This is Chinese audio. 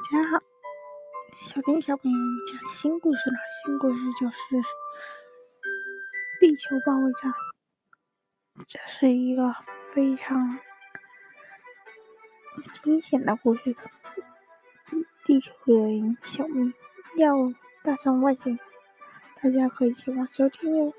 大家好，小丁小朋友讲新故事了。新故事就是地球保卫战，这是一个非常惊险的故事。地球人小明要大战外星人，大家可以前往收听哦。